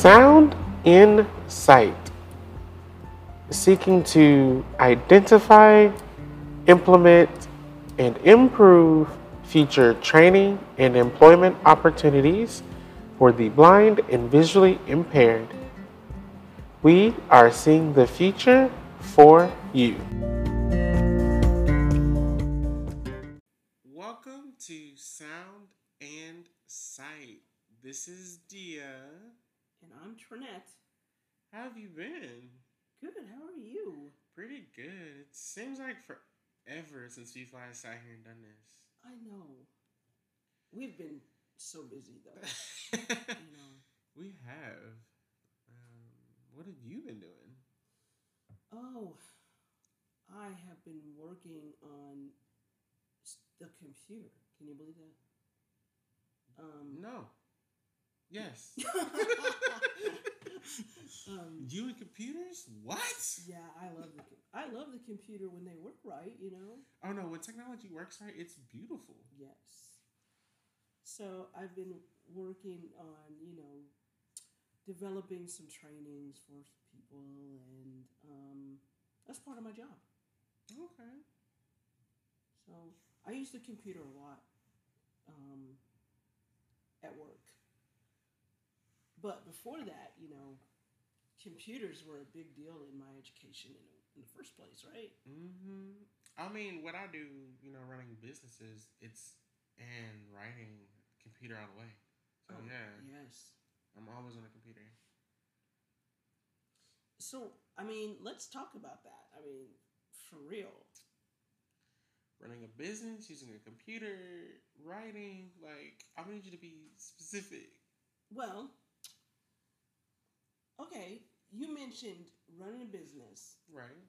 Sound in sight. Seeking to identify, implement, and improve future training and employment opportunities for the blind and visually impaired. We are seeing the future for you. Welcome to Sound and Sight. This is Dia. I'm Trinette. How have you been? Good, how are you? Pretty good. It seems like forever since we've last sat here and done this. I know. We've been so busy though. you know. We have. Um, what have you been doing? Oh, I have been working on the computer. Can you believe that? Um, no. Yes. um, you and computers? What? Yeah, I love the I love the computer when they work right. You know. Oh no! When technology works right, it's beautiful. Yes. So I've been working on you know developing some trainings for people, and um, that's part of my job. Okay. So I use the computer a lot um, at work. But before that, you know, computers were a big deal in my education in, in the first place, right? Mm-hmm. I mean, what I do, you know, running businesses, it's and writing computer all the way. So oh, yeah. Yes. I'm always on a computer. So I mean, let's talk about that. I mean, for real. Running a business, using a computer, writing, like I need you to be specific. Well, okay, you mentioned running a business, right?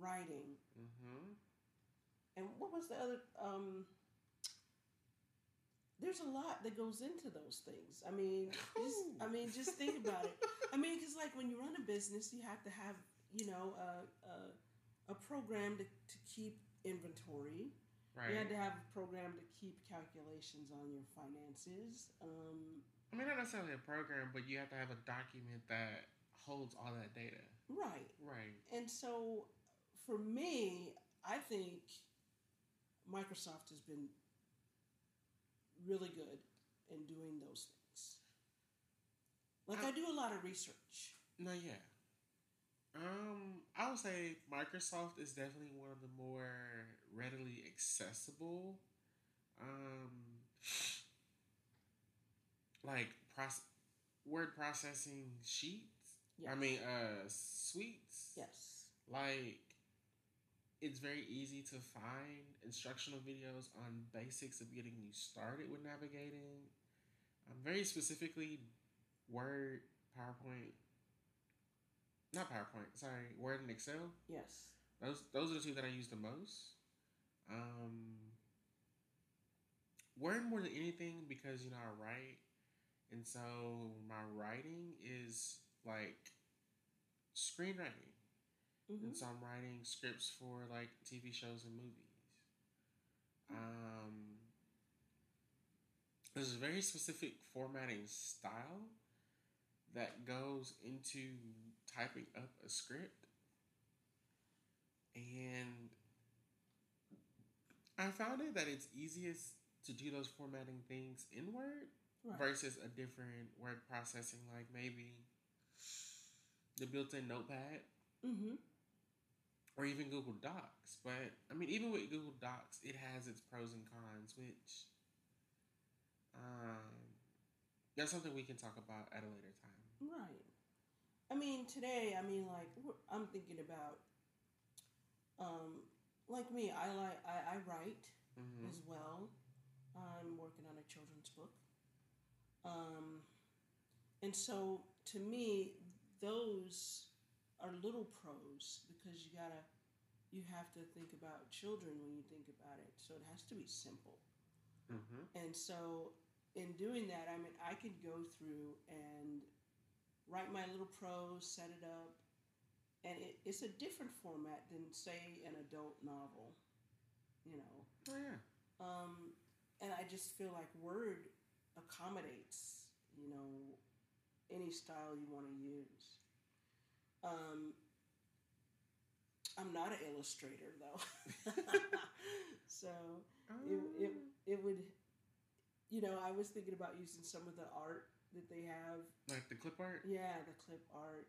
Writing, mm-hmm. and what was the other? Um, there's a lot that goes into those things. I mean, just, I mean, just think about it. I mean, because like when you run a business, you have to have you know a a, a program to, to keep inventory. Right. You had to have a program to keep calculations on your finances. Um, I mean, not necessarily a program, but you have to have a document that holds all that data. Right. Right. And so for me, I think Microsoft has been really good in doing those things. Like I, I do a lot of research. No, yeah. Um, I would say Microsoft is definitely one of the more readily accessible um like process word processing sheets. Yes. I mean, uh, suites. Yes. Like, it's very easy to find instructional videos on basics of getting you started with navigating. Um, very specifically, Word, PowerPoint. Not PowerPoint. Sorry, Word and Excel. Yes. Those those are the two that I use the most. Um, Word more than anything because you know I write and so my writing is like screenwriting. Mm-hmm. And so I'm writing scripts for like TV shows and movies. Um, there's a very specific formatting style that goes into typing up a script. And I found it that it's easiest to do those formatting things in Word right. versus a different word processing, like maybe the built-in Notepad, mm-hmm. or even Google Docs. But I mean, even with Google Docs, it has its pros and cons, which um, that's something we can talk about at a later time. Right. I mean, today, I mean, like I'm thinking about, um, like me, I like I, I write mm-hmm. as well. I'm working on a children's book. Um, and so to me, those are little pros because you gotta, you have to think about children when you think about it. So it has to be simple. Mm-hmm. And so in doing that, I mean, I could go through and write my little prose, set it up, and it, it's a different format than say an adult novel, you know. Oh yeah. Um, and I just feel like Word accommodates, you know, any style you want to use. Um, I'm not an illustrator though, so it, it it would, you know, I was thinking about using some of the art that they have, like the clip art. yeah, the clip art,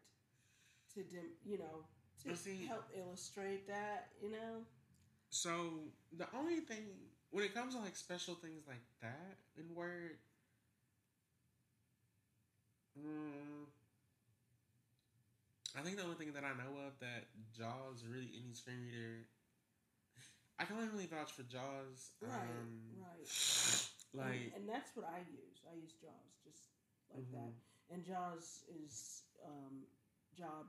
to dim, you know, to see- help illustrate that, you know. So the only thing when it comes to like special things like that in Word, mm, I think the only thing that I know of that Jaws really any screen reader, I can only really vouch for Jaws. Right, um, right. Like and, and that's what I use. I use JAWS just like Mhm. that. And JAWS is um, job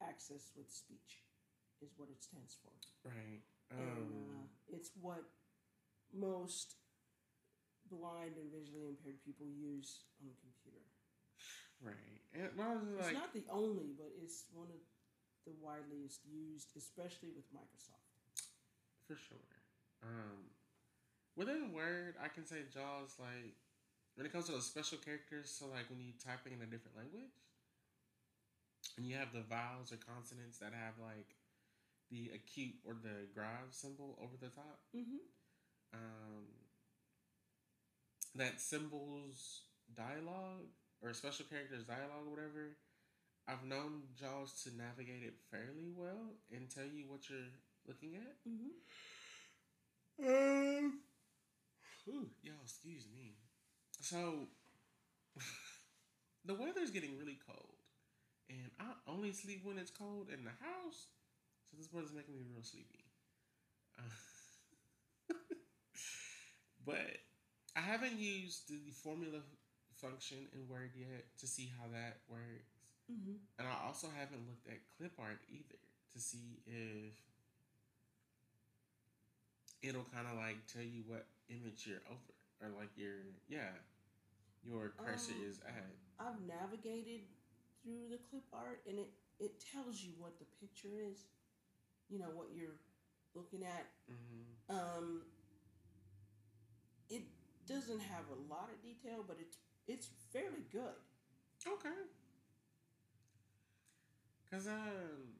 access with speech, is what it stands for. right. and uh, Um, it's what most blind and visually impaired people use on a computer. Right. And I was it's like, not the only, but it's one of the wideliest used, especially with Microsoft. For sure. Um, within Word, I can say Jaws like when it comes to those special characters. So like when you're typing in a different language, and you have the vowels or consonants that have like the acute or the grave symbol over the top. Mm-hmm. Um, that symbols dialogue or special characters dialogue or whatever. I've known Jaws to navigate it fairly well and tell you what you're looking at. Mm-hmm. Um, whew, y'all, excuse me. So, the weather's getting really cold, and I only sleep when it's cold in the house. So this weather's making me real sleepy. Uh, but I haven't used the formula function in Word yet to see how that works, Mm-hmm. and I also haven't looked at clip art either to see if it'll kind of like tell you what image you're over or like your yeah your cursor Um, is at. I've navigated through the clip art, and it it tells you what the picture is. You know what you're looking at. Mm-hmm. Um, it doesn't have a lot of detail, but it's it's fairly good. Okay. Cause um,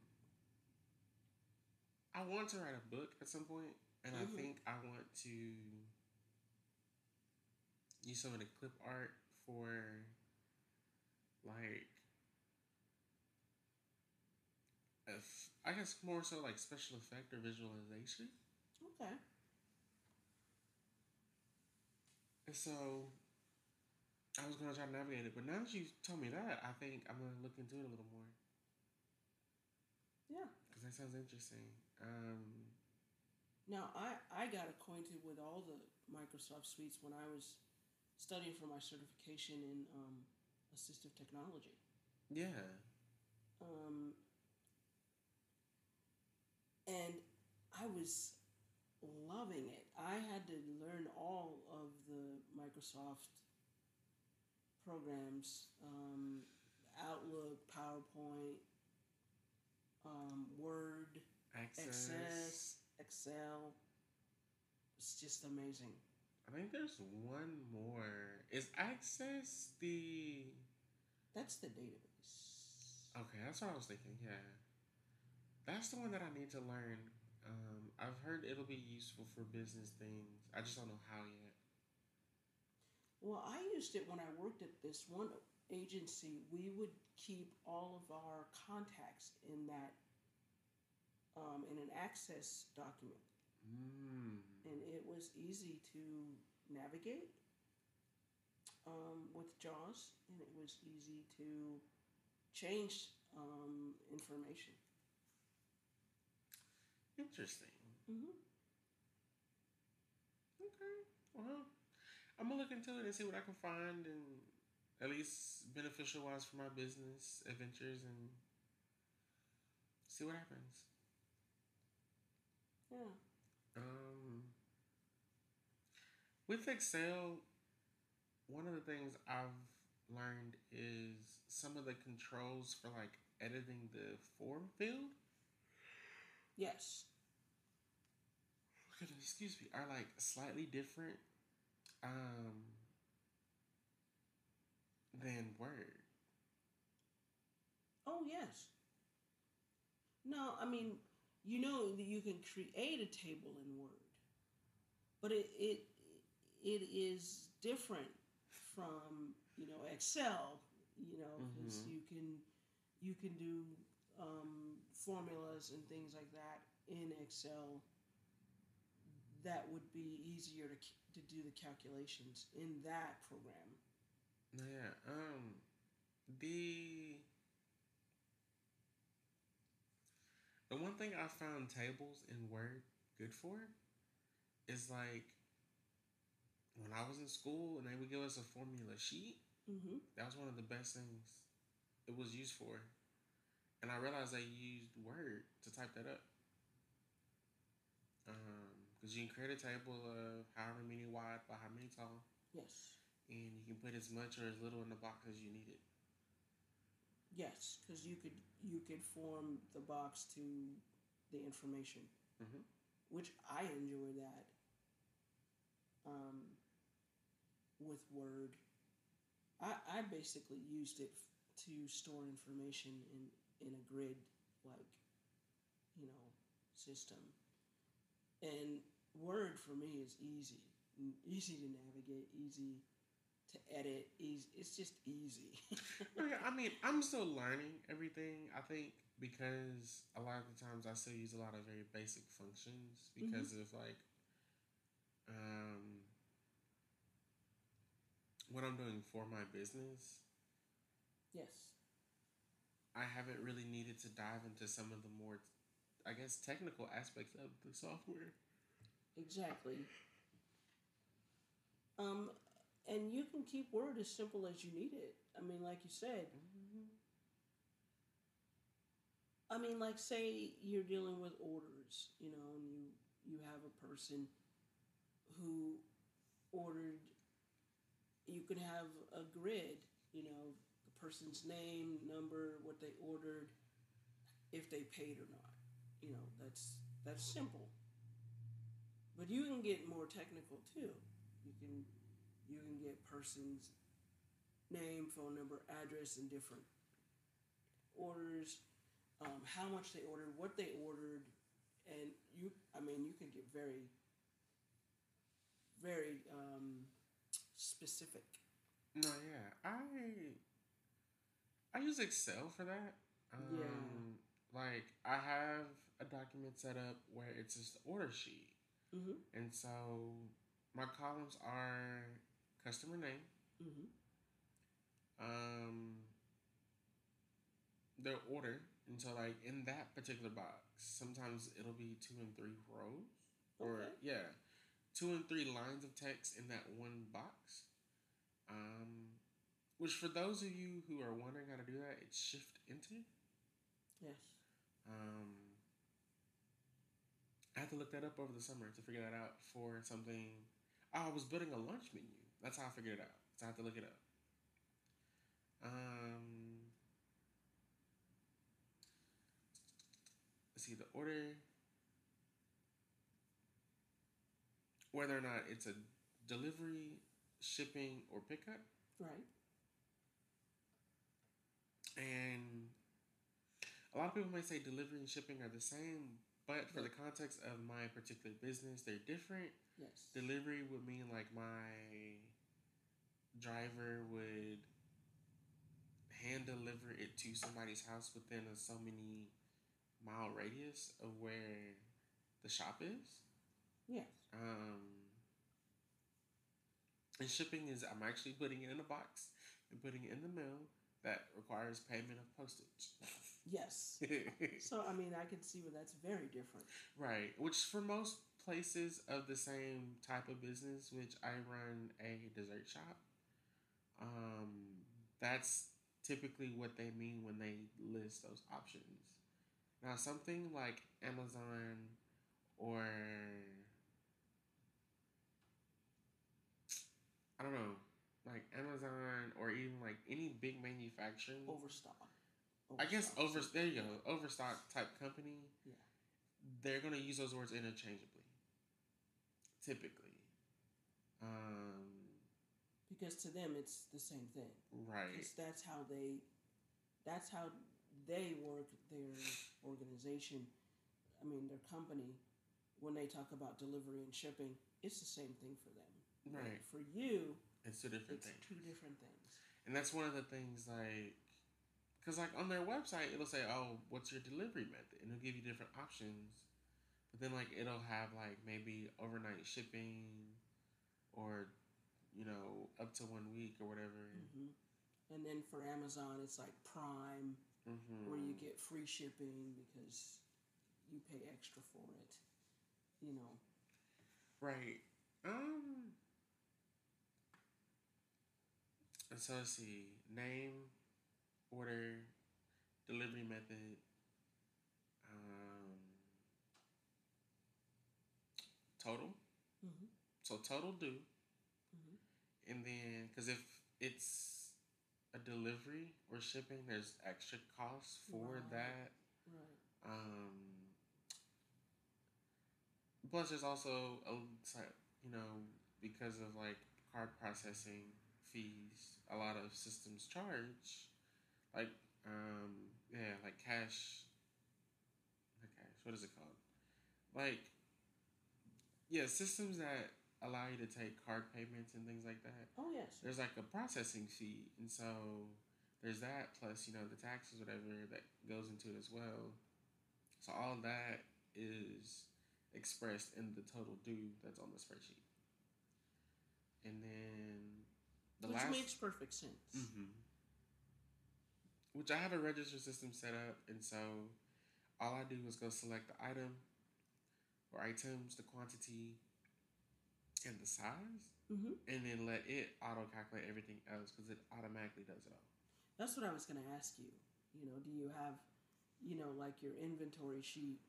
I want to write a book at some point, and Mhm. I think I want to use some of the clip art for like if I guess more so like special effect or visualization. Okay. And so I was gonna try to navigate it, but now that you told me that, I think I'm gonna look into it a little more Yeah. because that sounds interesting. Um, Now I I got acquainted with all the Microsoft suites when I was studying for my certification in um, assistive technology. yeah, Um, and I was loving it. I had to learn all of the Microsoft programs um, Outlook, PowerPoint, um, Word, access. Access, Excel. It's just amazing. I think there's one more. Is access the? That's the database. Okay, that's what I was thinking. Yeah, that's the one that I need to learn. Um, I've heard it'll be useful for business things. I just don't know how yet. Well, I used it when I worked at this one agency. We would keep all of our contacts in that um, in an access document, Mm. and it was easy to navigate um, with JAWS, and it was easy to change um, information. Interesting. hmm Okay. Well, I'm gonna look into it and see what I can find, and at least beneficial wise for my business adventures, and see what happens. Yeah. Um, with Excel, one of the things I've learned is some of the controls for like editing the form field. Yes. Excuse me, are like slightly different um, than Word. Oh yes. No, I mean, you know that you can create a table in Word, but it it it is different from you know Excel. You know, because Mhm. you can you can do um, formulas and things like that in Excel. That would be easier to to do the calculations in that program. Yeah. Um, the the one thing I found tables in Word good for is like when I was in school and they would give us a formula sheet. Mm-hmm. That was one of the best things it was used for, and I realized they used Word to type that up. Um, because you can create a table of however many wide by how many tall Yes. and you can put as much or as little in the box as you need it. Yes, because you could you could form the box to the information, Mhm. which I enjoy that. Um, with Word, I I basically used it f- to store information in in a grid like, you know, system. And Word for me is easy, easy to navigate, easy to edit. Easy, it's just easy. I mean, I'm still learning everything. I think because a lot of the times I still use a lot of very basic functions because of like um, what I'm doing for my business. yes. I haven't really needed to dive into some of the more, I guess, technical aspects of the software. Exactly. Um, and you can keep Word as simple as you need it. I mean, like you said, I mean, like say you're dealing with orders, you know, and you you have a person who ordered. You can have a grid, you know, the person's name, number, what they ordered, if they paid or not. You know, that's that's simple. But you can get more technical too. You can you can get person's name, phone number, address, and different orders, um, how much they ordered, what they ordered, and you. I mean, you can get very, very um, specific. No, yeah, I I use Excel for that. Um, Yeah. Like I have a document set up where it's just the order sheet, Mm-hmm. and so my columns are customer name, Mm-hmm. um, their order, and so like in that particular box, sometimes it'll be two and three rows, or Okay. yeah, two and three lines of text in that one box. Um, which for those of you who are wondering how to do that, it's Shift Enter. Yes. Um, I had to look that up over the summer to figure that out for something. Oh, I was building a lunch menu. That's how I figured it out. So I had to look it up. Um, let's see the order. Whether or not it's a delivery, shipping, or pickup. Right. And a lot of people might say delivery and shipping are the same, but for the context of my particular business, they're different. Yes. Delivery would mean like my driver would hand deliver it to somebody's house within a so many mile radius of where the shop is. Yes. Um, and shipping is I'm actually putting it in a box and putting it in the mail that requires payment of postage. Yes. So I mean, I can see where that's very different. right, which for most places of the same type of business, which I run a dessert shop, um, that's typically what they mean when they list those options. Now, something like Amazon or I don't know, like Amazon or even like any big manufacturing. Overstock. I guess over there you go, overstock type company. Yeah. They're gonna use those words interchangeably. Typically. Um, Because to them, it's the same thing. right. Because that's how they, that's how they work their organization, I mean their company, when they talk about delivery and shipping, it's the same thing for them. Right. For you, It's two different it's things. two different things. And that's one of the things, like, because, like, on their website, it'll say, oh, what's your delivery method? And it'll give you different options. But then, like, it'll have, like, maybe overnight shipping or, you know, up to one week or whatever. hmm And then for Amazon, it's like Prime, Mm-hmm. where you get free shipping because you pay extra for it. You know. Right. Um. And so let's see. Name, order, delivery method. Um. Total. hmm So total due, hmm and then because if it's a delivery or shipping, there's extra costs for Right. that. Right. Um, plus, there's also a you know because of like card processing fees, a lot of systems charge like um yeah like cash. Not cash. What is it called? Like yeah, systems that allow you to take card payments and things like that Oh yes. there's like a processing fee, and so there's that plus you know the taxes whatever that goes into it as well. So all that is expressed in the total due that's on the spreadsheet, and then the Which last makes perfect sense. hmm Which I have a register system set up, and so all I do is go select the item or items, the quantity, and the size, hmm and then let it auto calculate everything else because it automatically does it all. That's what I was going to ask you. You know, do you have, you know, like your inventory sheet?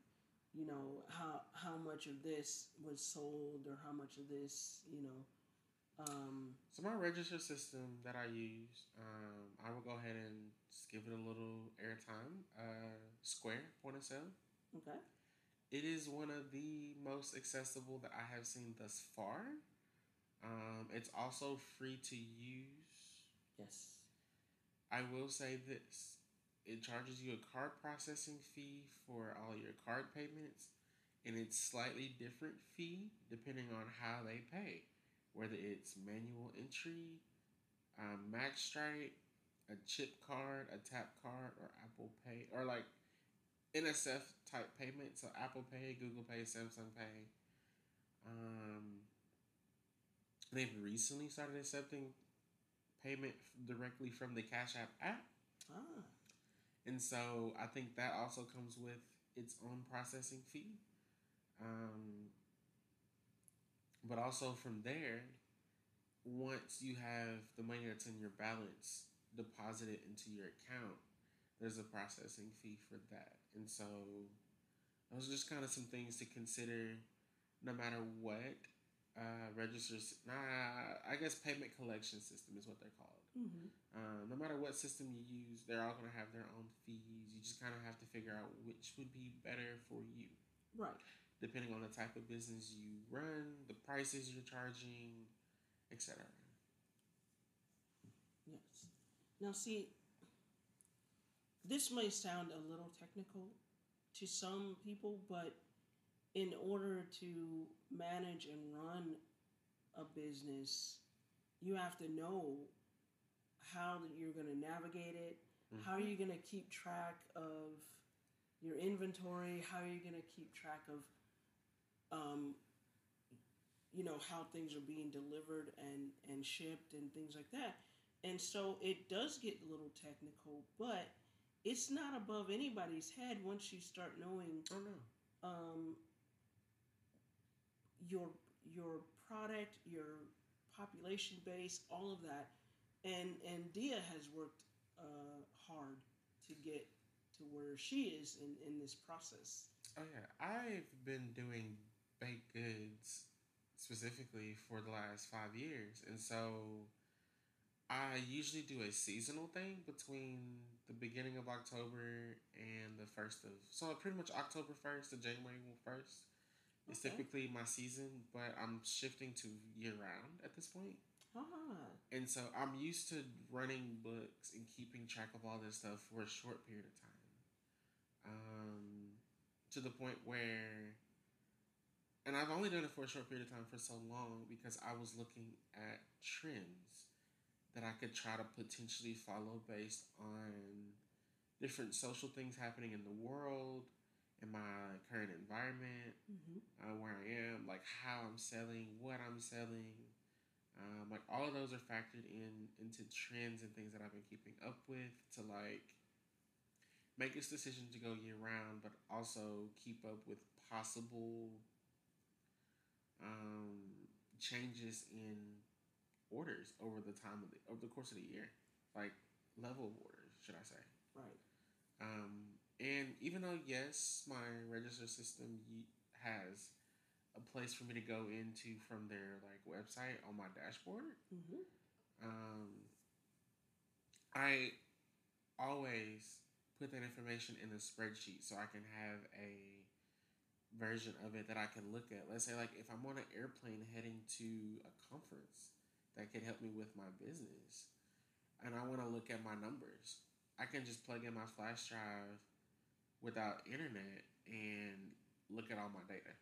You know how how much of this was sold or how much of this, you know. Um, So my register system that I use, um, I will go ahead and give it a little airtime. Uh, Square point of sale. okay. It is one of the most accessible that I have seen thus far. Um, it's also free to use. Yes. I will say this it charges you a card processing fee for all your card payments, and it's slightly different fee depending on how they pay, whether it's manual entry, um, mag stripe, a chip card, a tap card, or Apple Pay, or like NFC type payment. So Apple Pay, Google Pay, Samsung Pay. Um, they've recently started accepting payment directly from the Cash App app. Ah. And so I think that also comes with its own processing fee. Um, but also from there, once you have the money that's in your balance deposited into your account, there's a processing fee for that. And so those are just kind of some things to consider no matter what uh, registers. Nah, I guess payment collection system is what they're called. hmm Um, no matter what system you use, they're all going to have their own fees. You just kind of have to figure out which would be better for you, Right. Depending on the type of business you run, the prices you're charging, etc. Yes. Now, see, this may sound a little technical to some people, but in order to manage and run a business, you have to know how that you're going to navigate it. Mm-hmm. How are you going to keep track of your inventory? How are you going to keep track of, um, you know, how things are being delivered and and shipped and things like that. And so it does get a little technical, but it's not above anybody's head once you start knowing Oh no. um, your your product, your population base, all of that, and and Dia has worked uh, hard to get to where she is in in this process. Oh yeah, I've been doing baked goods specifically for the last five years, and so I usually do a seasonal thing between the beginning of October and the first of so pretty much October first to January first is Okay. typically my season, but I'm shifting to year round at this point. Ah, And so I'm used to running books and keeping track of all this stuff for a short period of time. Um, to the point where, and I've only done it for a short period of time for so long because I was looking at trends that I could try to potentially follow based on different social things happening in the world, in my current environment, Mm-hmm. uh, where I am, like how I'm selling, what I'm selling. Um, like all of those are factored in into trends and things that I've been keeping up with to like make this decision to go year round, but also keep up with possible um, changes in orders over the time of the over the course of the year, like level of orders, should I say? Right. Um, and even though yes, my register system has a place for me to go into from their like website on my dashboard, Mm-hmm. um, I always put that information in a spreadsheet so I can have a version of it that I can look at. Let's say like if I'm on an airplane heading to a conference that could help me with my business and I want to look at my numbers, I can just plug in my flash drive without internet and look at all my data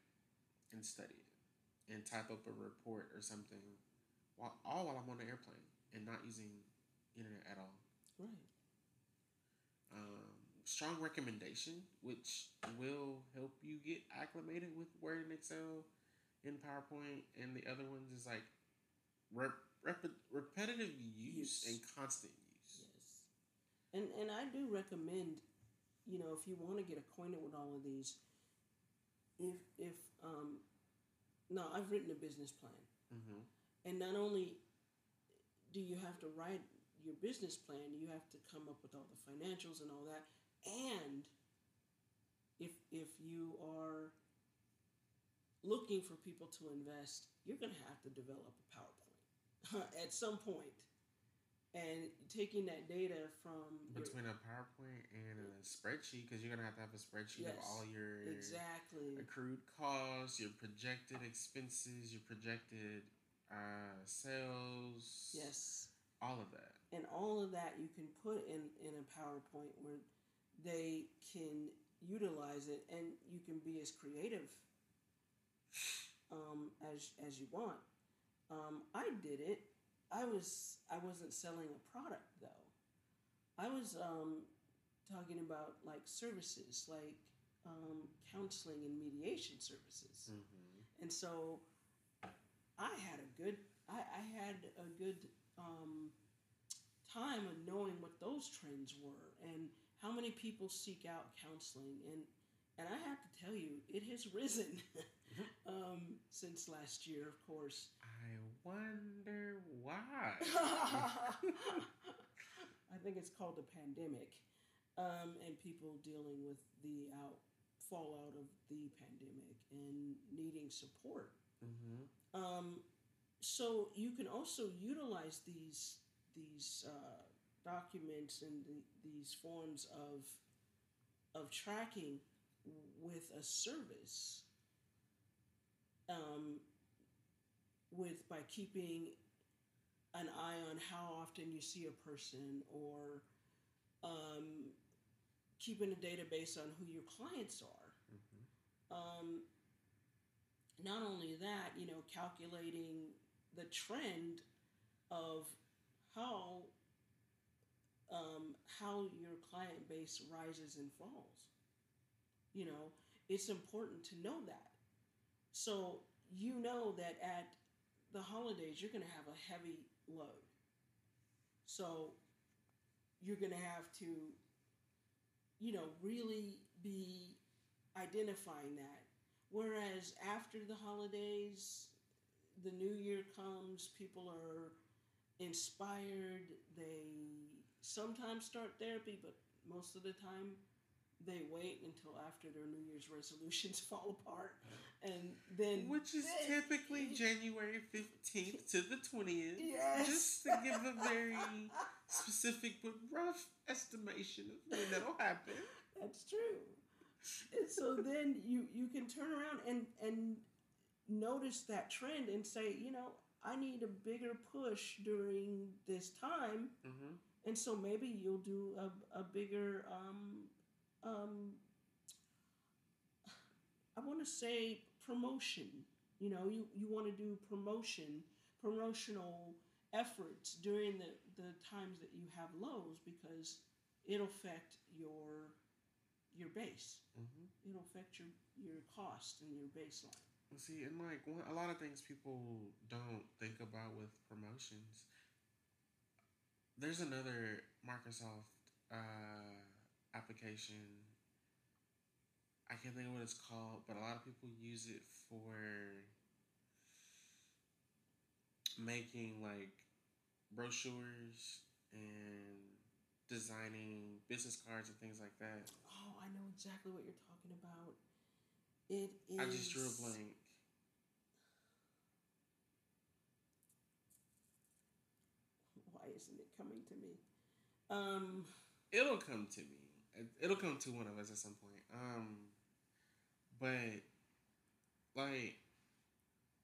and study it and type up a report or something while all while I'm on the airplane and not using internet at all. Right. Um, strong recommendation, which will help you get acclimated with Word and Excel in PowerPoint, and the other ones is like rep- rep- repetitive use Use. and constant use. Yes. And and I do recommend, you know, if you want to get acquainted with all of these, if if um, no, I've written a business plan, Mm-hmm. and not only do you have to write your business plan, you have to come up with all the financials and all that, and if if you are looking for people to invest, you're going to have to develop a PowerPoint at some point. And taking that data from your- Between a PowerPoint and a spreadsheet, because you're gonna have to have a spreadsheet of all your exactly accrued costs, your projected expenses, your projected uh, sales. yes all of that. and all of that you can put in in a PowerPoint where they can utilize it and you can be as creative um, as as you want. Um, I did it. I was I wasn't selling a product though. I was um, talking about like services like um, counseling and mediation services. Mm-hmm. And so I had a good I, I had a good um, time of knowing what those trends were and how many people seek out counseling and and I have to tell you it has risen um, since last year of course I wonder why. I think it's called the pandemic um, and people dealing with the out fallout of the pandemic and needing support mm-hmm. Um, so you can also utilize these these uh, documents and the, these forms of of tracking with a service. Um, with by keeping an eye on how often you see a person or um, keeping a database on who your clients are Mm-hmm. um, not only that, you know, calculating the trend of how um, how your client base rises and falls. You know, it's important to know that. So you know that at the holidays you're going to have a heavy load. So you're going to have to, you know, really be identifying that. Whereas after the holidays, the new year comes, people are inspired. They sometimes start therapy, but most of the time they wait until after their New Year's resolutions fall apart. And then. Which is typically January 15th to the 20th. Yes. Just to give a very specific but rough estimation of when that'll happen. That's true. And so then you you can turn around and and notice that trend and say, you know, I need a bigger push during this time, Mm-hmm. And so maybe you'll do a, a bigger um, um, I want to say promotion. You know, you, you want to do promotion, promotional efforts during the, the times that you have lows because it'll affect your your base. Mm-hmm. It'll affect your your cost and your baseline. See, and like one, a lot of things people don't think about with promotions. There's another Microsoft uh, application. I can't think of what it's called, but a lot of people use it for making like brochures and designing business cards and things like that. Oh, I know exactly what you're talking about. It is. I just drew a blank. Why isn't it coming to me? Um, It'll come to me. It'll come to one of us at some point. Um, but like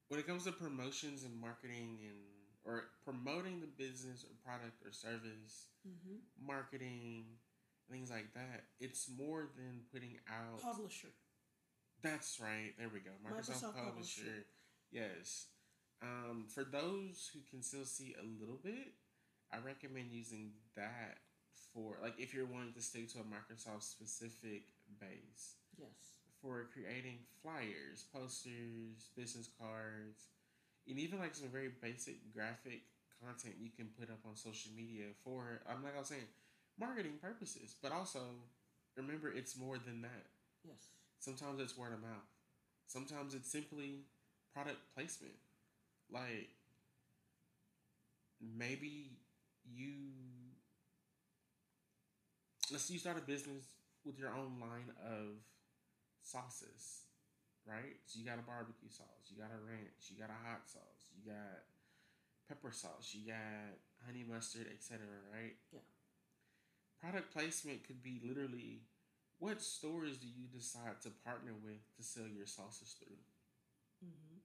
when it comes to promotions and marketing and or promoting the business or product or service, mhm. marketing, things like that, it's more than putting out. publisher. That's right. There we go. Microsoft, Microsoft Publisher. Publisher. Yes. Um, for those who can still see a little bit, I recommend using that for like if you're wanting to stick to a Microsoft specific base Yes. for creating flyers, posters, business cards, and even like some very basic graphic content you can put up on social media for I'm not gonna say marketing purposes, but also remember it's more than that. Yes. Sometimes it's word of mouth. Sometimes it's simply product placement. Like maybe you let's say you start a business with your own line of sauces, right? So you got a barbecue sauce, you got a ranch, you got a hot sauce, you got pepper sauce, you got honey mustard, etc., right? Yeah. Product placement could be literally what stores do you decide to partner with to sell your sauces through? Mm-hmm.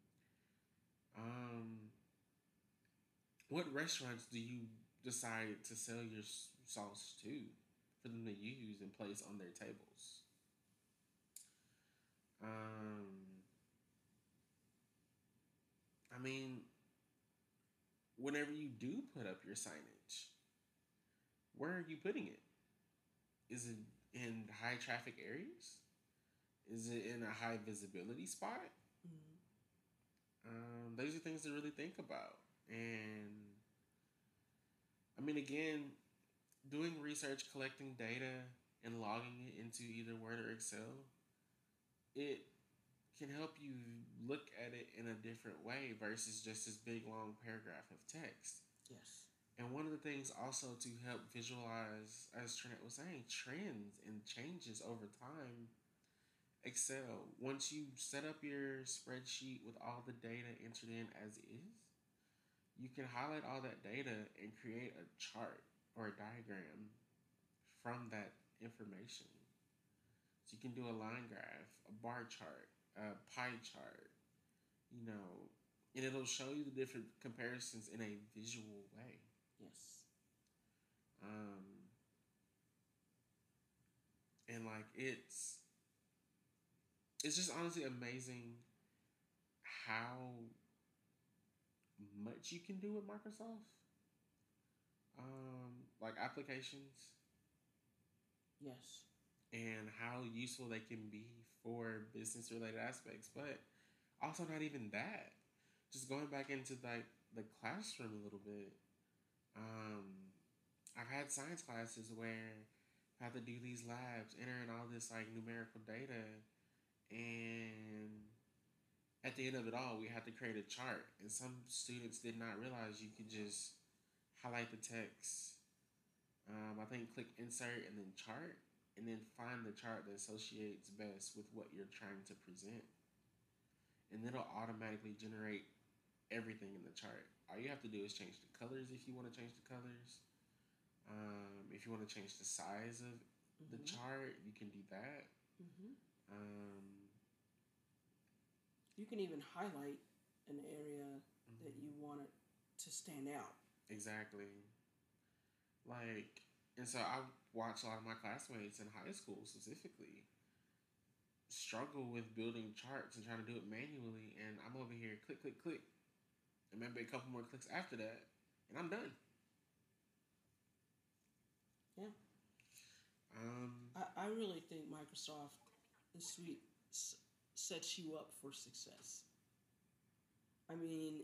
Um, what restaurants do you decide to sell your sauce to for them to use and place on their tables? Um, I mean, whenever you do put up your signage, where are you putting it? Is it in high traffic areas? Is it in a high visibility spot? Mm-hmm. Um, those are things to really think about. And I mean, again, doing research, collecting data, and logging it into either Word or Excel, it can help you look at it in a different way versus just this big long paragraph of text. Yes. And one of the things also to help visualize, as Trinette was saying, trends and changes over time. Excel, once you set up your spreadsheet with all the data entered in as is, you can highlight all that data and create a chart or a diagram from that information. So you can do a line graph, a bar chart, a pie chart, you know, and it'll show you the different comparisons in a visual way. Yes. Um, and like it's it's just honestly amazing how much you can do with Microsoft. Um, like applications Yes. and how useful they can be for business related aspects, but also not even that. Just going back into like the classroom a little bit. Um, I've had science classes where I have to do these labs, entering all this like numerical data, and at the end of it all, we had to create a chart. And some students did not realize you could just highlight the text. Um, I think click insert and then chart, and then find the chart that associates best with what you're trying to present. And it'll automatically generate everything in the chart. All you have to do is change the colors if you want to change the colors. Um, if you want to change the size of the Mhm. chart, you can do that. Mhm. Um, You can even highlight an area that mhm. you want it to stand out. Exactly. Like, and so I watched a lot of my classmates in high school specifically struggle with building charts and trying to do it manually, and I'm over here click, click, click, and maybe a couple more clicks after that, and I'm done. Yeah. Um, I, I really think Microsoft, the suite, s- sets you up for success. I mean,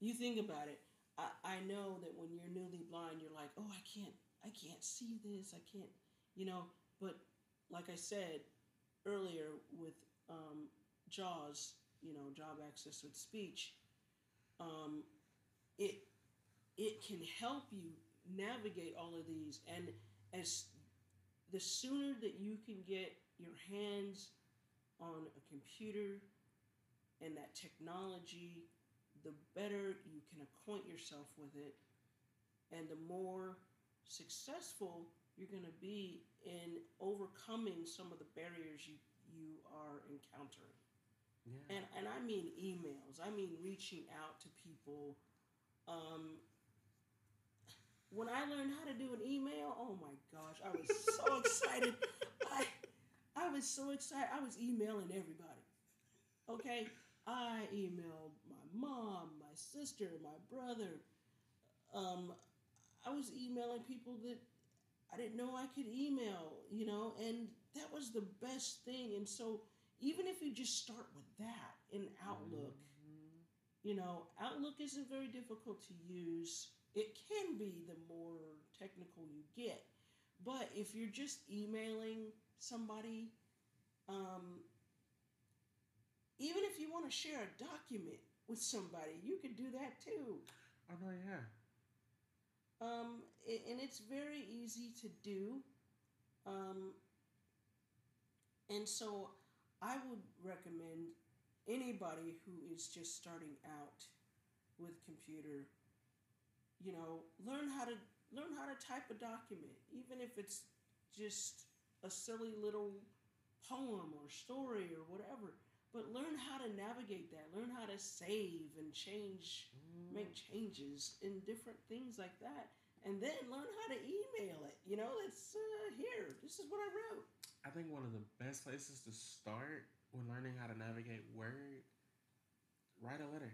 you think about it. I, I know that when you're newly blind, you're like, oh, I can't, I can't see this. I can't, you know. But like I said earlier with um, JAWS, you know, job access with speech, um, it it can help you navigate all of these, and as the sooner that you can get your hands on a computer and that technology, the better you can acquaint yourself with it, and the more successful you're going to be in overcoming some of the barriers you, you are encountering. yeah. And, and I mean emails, I mean reaching out to people. Um, when I learned how to do an email, oh my gosh, I was so excited. I was so excited. I was emailing everybody. Okay, I emailed my mom, my sister, my brother. Um, I was emailing people that I didn't know I could email, you know, and that was the best thing. And so, even if you just start with that in Outlook, Mhm. you know, Outlook isn't very difficult to use. It can be the more technical you get. But if you're just emailing somebody, um, even if you want to share a document with somebody, you could do that too. Oh no, yeah. Um, and it's very easy to do. Um, and so I would recommend anybody who is just starting out with computer, you know, learn how to learn how to type a document, even if it's just a silly little poem or story or whatever. But learn how to navigate that. Learn how to save and change make changes in different things like that and then learn how to email it you know it's uh, here this is what i wrote I think one of the best places to start when learning how to navigate Word, write a letter.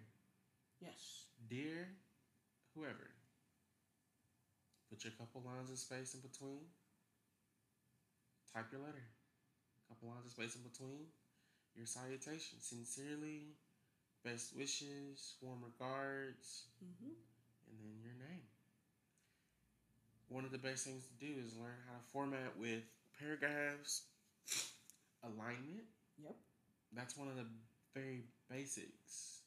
yes Dear whoever, put your couple lines of space in between. Type your letter. A couple lines of space in between. Your salutation. Sincerely, best wishes, warm regards, hmm and then your name. One of the best things to do is learn how to format with paragraphs, alignment. yep That's one of the very basics.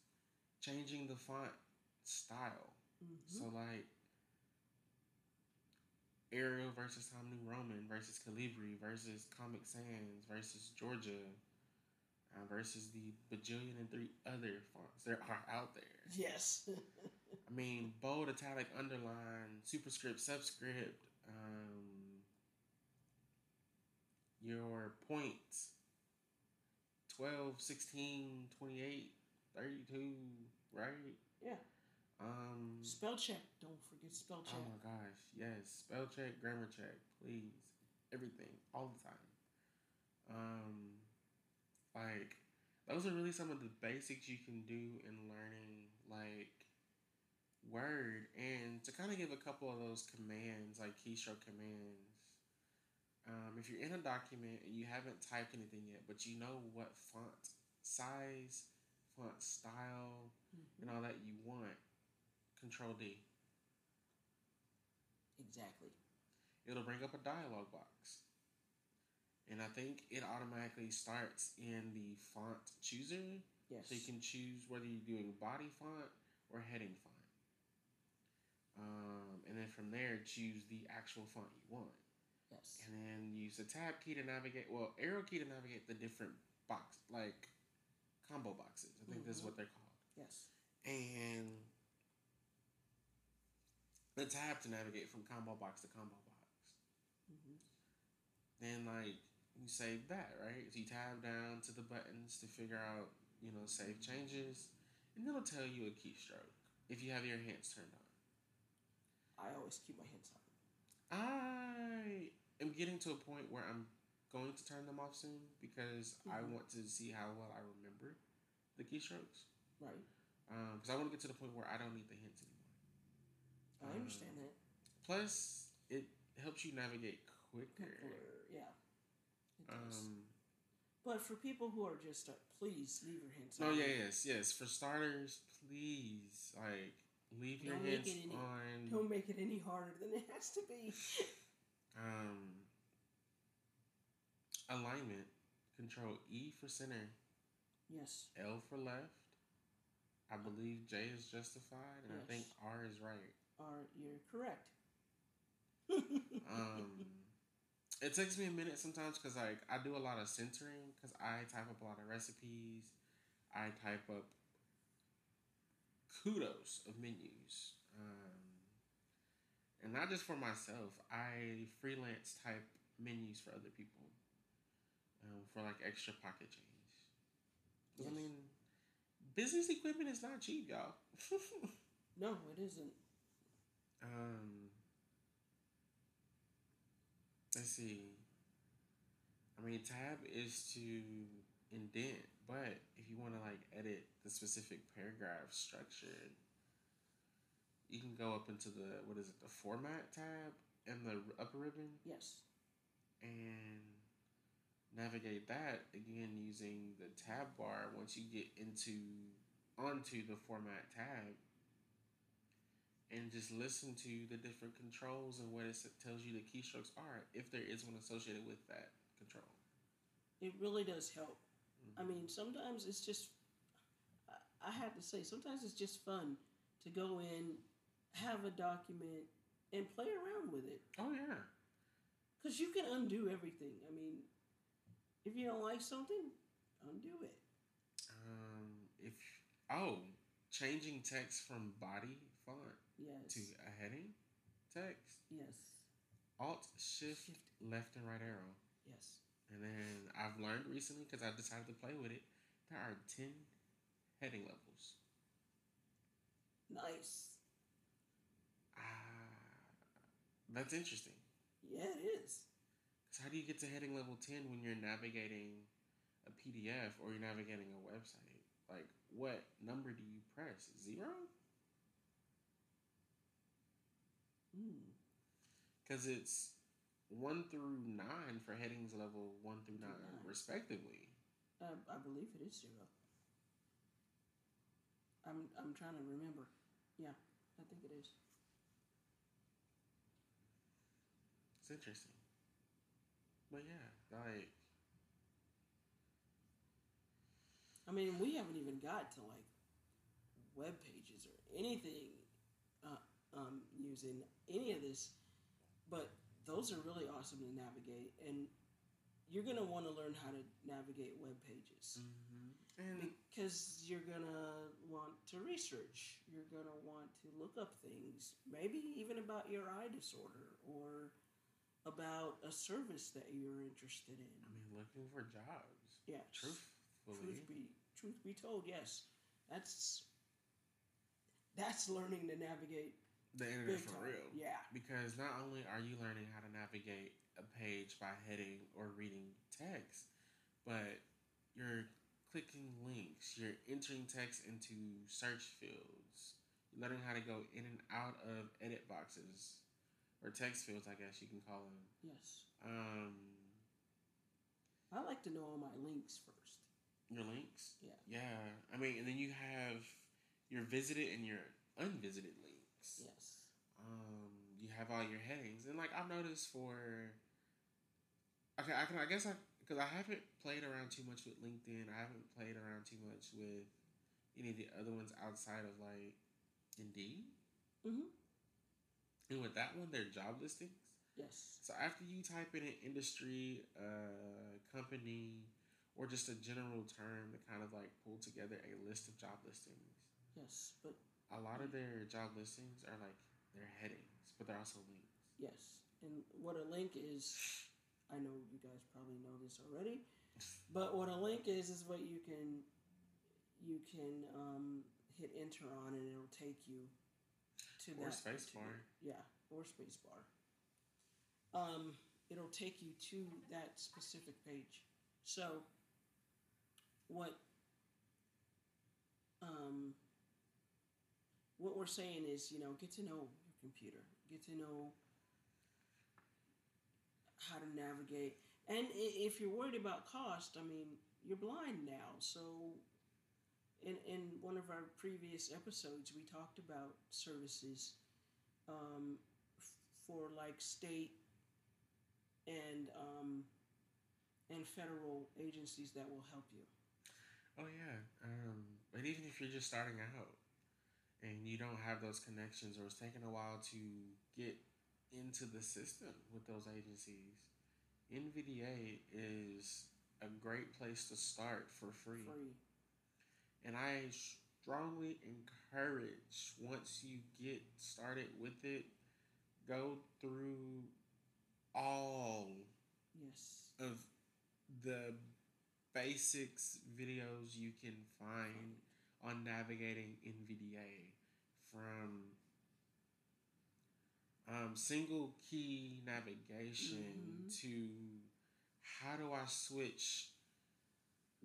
Changing the font style. hmm So like Arial versus Times New Roman versus Calibri versus Comic Sans versus Georgia uh, versus the bajillion and three other fonts there are out there. yes I mean, bold, italic, underline, superscript, subscript, um, your points 12, 16, 28, 32, right? yeah Um, spell check don't forget spell check Oh my gosh, yes. Spell check, grammar check, please. Everything, all the time. Um, like those are really some of the basics you can do in learning like Word, and to kind of give a couple of those commands, like keystroke commands. Um, if you're in a document and you haven't typed anything yet, but you know what font size, font style, Mhm. and all that you want, Control D. exactly it'll bring up a dialog box. And I think it automatically starts in the font chooser. yes So you can choose whether you're doing body font or heading font. Um, and then from there, choose the actual font you want. yes And then use the tab key to navigate, well, arrow key to navigate the different box, like combo boxes. I think this is Mhm. what they're called. yes And the tab to navigate from combo box to combo box. hmm then like you save that, right? So you tab down to the buttons to figure out, you know, save changes, and it'll tell you a keystroke if you have your hints turned on. i always keep my hints on I am getting to a point where I'm going to turn them off soon because I Mhm. want to see how well I remember the keystrokes. Right. Because I want to get to the point where I don't need the hints anymore. I understand that. Plus, it helps you navigate quicker. Yeah. It does. Um, but for people who are just, uh, please leave your hints. no, on. yeah, yes, yes. For starters, please, like, leave your Don't hints any- on. Don't make it any harder than it has to be. Um, alignment, control E for center, yes. L for left. I believe J is justified, and I think R is right. Are you're correct. Um, it takes me a minute sometimes because like I do a lot of centering because I type up a lot of recipes. I type up kudos of menus, um, and not just for myself. I freelance type menus for other people um, for like extra pocket change. 'Cause, I mean, business equipment is not cheap, y'all. no, it isn't. Um, let's see. I mean, tab is to indent, but if you want to like edit the specific paragraph structure, you can go up into the what is it, the format tab and the upper ribbon Yes. and navigate that again using the tab bar once you get into onto the format tab and just listen to the different controls and what it tells you the keystrokes are if there is one associated with that control It really does help. I Mhm. mean, sometimes it's just, I, I have to say, sometimes it's just fun to go in, have a document, and play around with it. oh yeah Because you can undo everything. I mean, if you don't like something, undo it. um if oh changing text from body font Yes. to a heading text Yes. alt shift Shift. left and right arrow Yes. And then I've learned recently because I've decided to play with it. There are ten heading levels. Nice. Ah, that's interesting. Yeah, it is. Because how do you get to heading level ten when you're navigating a PDF or you're navigating a website? Like, what number do you press? Zero? Mm. Because it's one through nine for headings level one through Through nine, nine. respectively. Uh, I believe it is zero. I'm I'm trying to remember. Yeah, I think it is. It's interesting. But yeah, like I mean, we haven't even got to like web pages or anything uh, um, using any of this, but those are really awesome to navigate, and you're gonna want to learn how to navigate web pages mm-hmm. and because you're gonna want to research. You're gonna want to look up things, maybe even about your eye disorder or about a service that you're interested in. I mean looking for jobs. Yeah, Truthfully. truth be truth be told, yes, that's that's learning to navigate the internet for real. Yeah, Because not only are you learning how to navigate a page by heading or reading text, but you're clicking links, you're entering text into search fields, you're learning how to go in and out of edit boxes or text fields, I guess you can call them. yes. Um, I like to know all my links first. your links. Yeah. Yeah. I mean, and then you have your visited and your unvisited links. Yes. um, you have all your headings, and like I've noticed for, okay, I can I guess I because I haven't played around too much with LinkedIn. I haven't played around too much with any of the other ones outside of like Indeed. Mhm. And with that one, they're job listings. Yes. So after you type in an industry, uh, company, or just a general term to kind of like pull together a list of job listings, Yes. But a lot of their job listings are like their headings, but they're also links. yes. And what a link is, I know you guys probably know this already, but what a link is is what you can you can um, hit enter on and it'll take you to Or that space bar. Yeah, or space bar. Um, it'll take you to that specific page. So, what um, what we're saying is, you know, get to know your computer, get to know how to navigate. And if you're worried about cost, I mean, you're blind now. So, in, in one of our previous episodes, we talked about services um, for like state and um, and federal agencies that will help you. Oh yeah, um, but even if you're just starting out and you don't have those connections, or it's taking a while to get into the system with those agencies, NVDA is a great place to start for free. Free. And I strongly encourage once you get started with it, go through all Yes. of the basics videos you can find on navigating NVDA from um, single key navigation Mhm. to how do I switch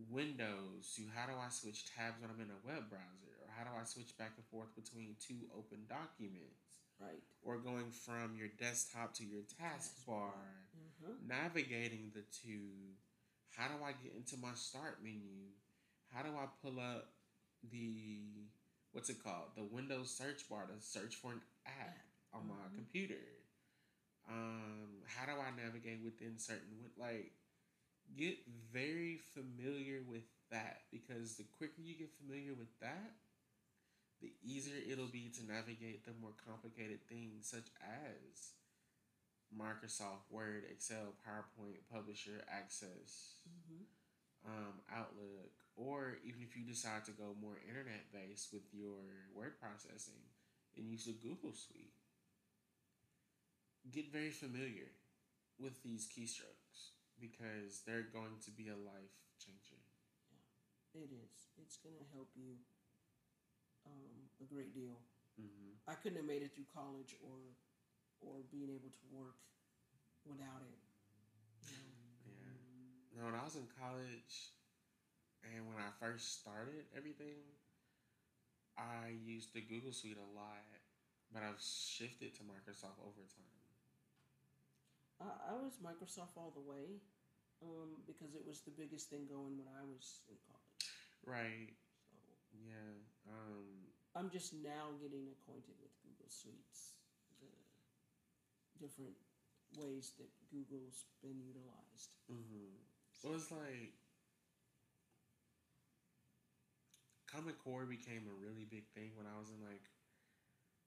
windows to how do I switch tabs when I'm in a web browser or how do I switch back and forth between two open documents Right. or going from your desktop to your taskbar Mm-hmm. navigating the two. How do I get into my start menu? How do I pull up the what's it called? The Windows search bar to search for an app on my Mhm. computer. Um, how do I navigate within certain like get very familiar with that because the quicker you get familiar with that, the easier it'll be to navigate the more complicated things such as Microsoft Word, Excel, PowerPoint, Publisher, Access, Mm-hmm. um, Outlook, or even if you decide to go more internet based with your word processing and use a Google Suite, get very familiar with these keystrokes because they're going to be a life changer. Yeah, It is. It's gonna help you um, a great deal. Mm-hmm. I couldn't have made it through college or or being able to work without it. You know? Yeah. No, when I was in college and when I first started everything, I used the Google Suite a lot, but I've shifted to Microsoft over time. I, I was Microsoft all the way um, because it was the biggest thing going when I was in college. Right. So Yeah. Um, I'm just now getting acquainted with Google Suites, the different ways that Google's been utilized. hmm So it's like Common Core became a really big thing when I was in like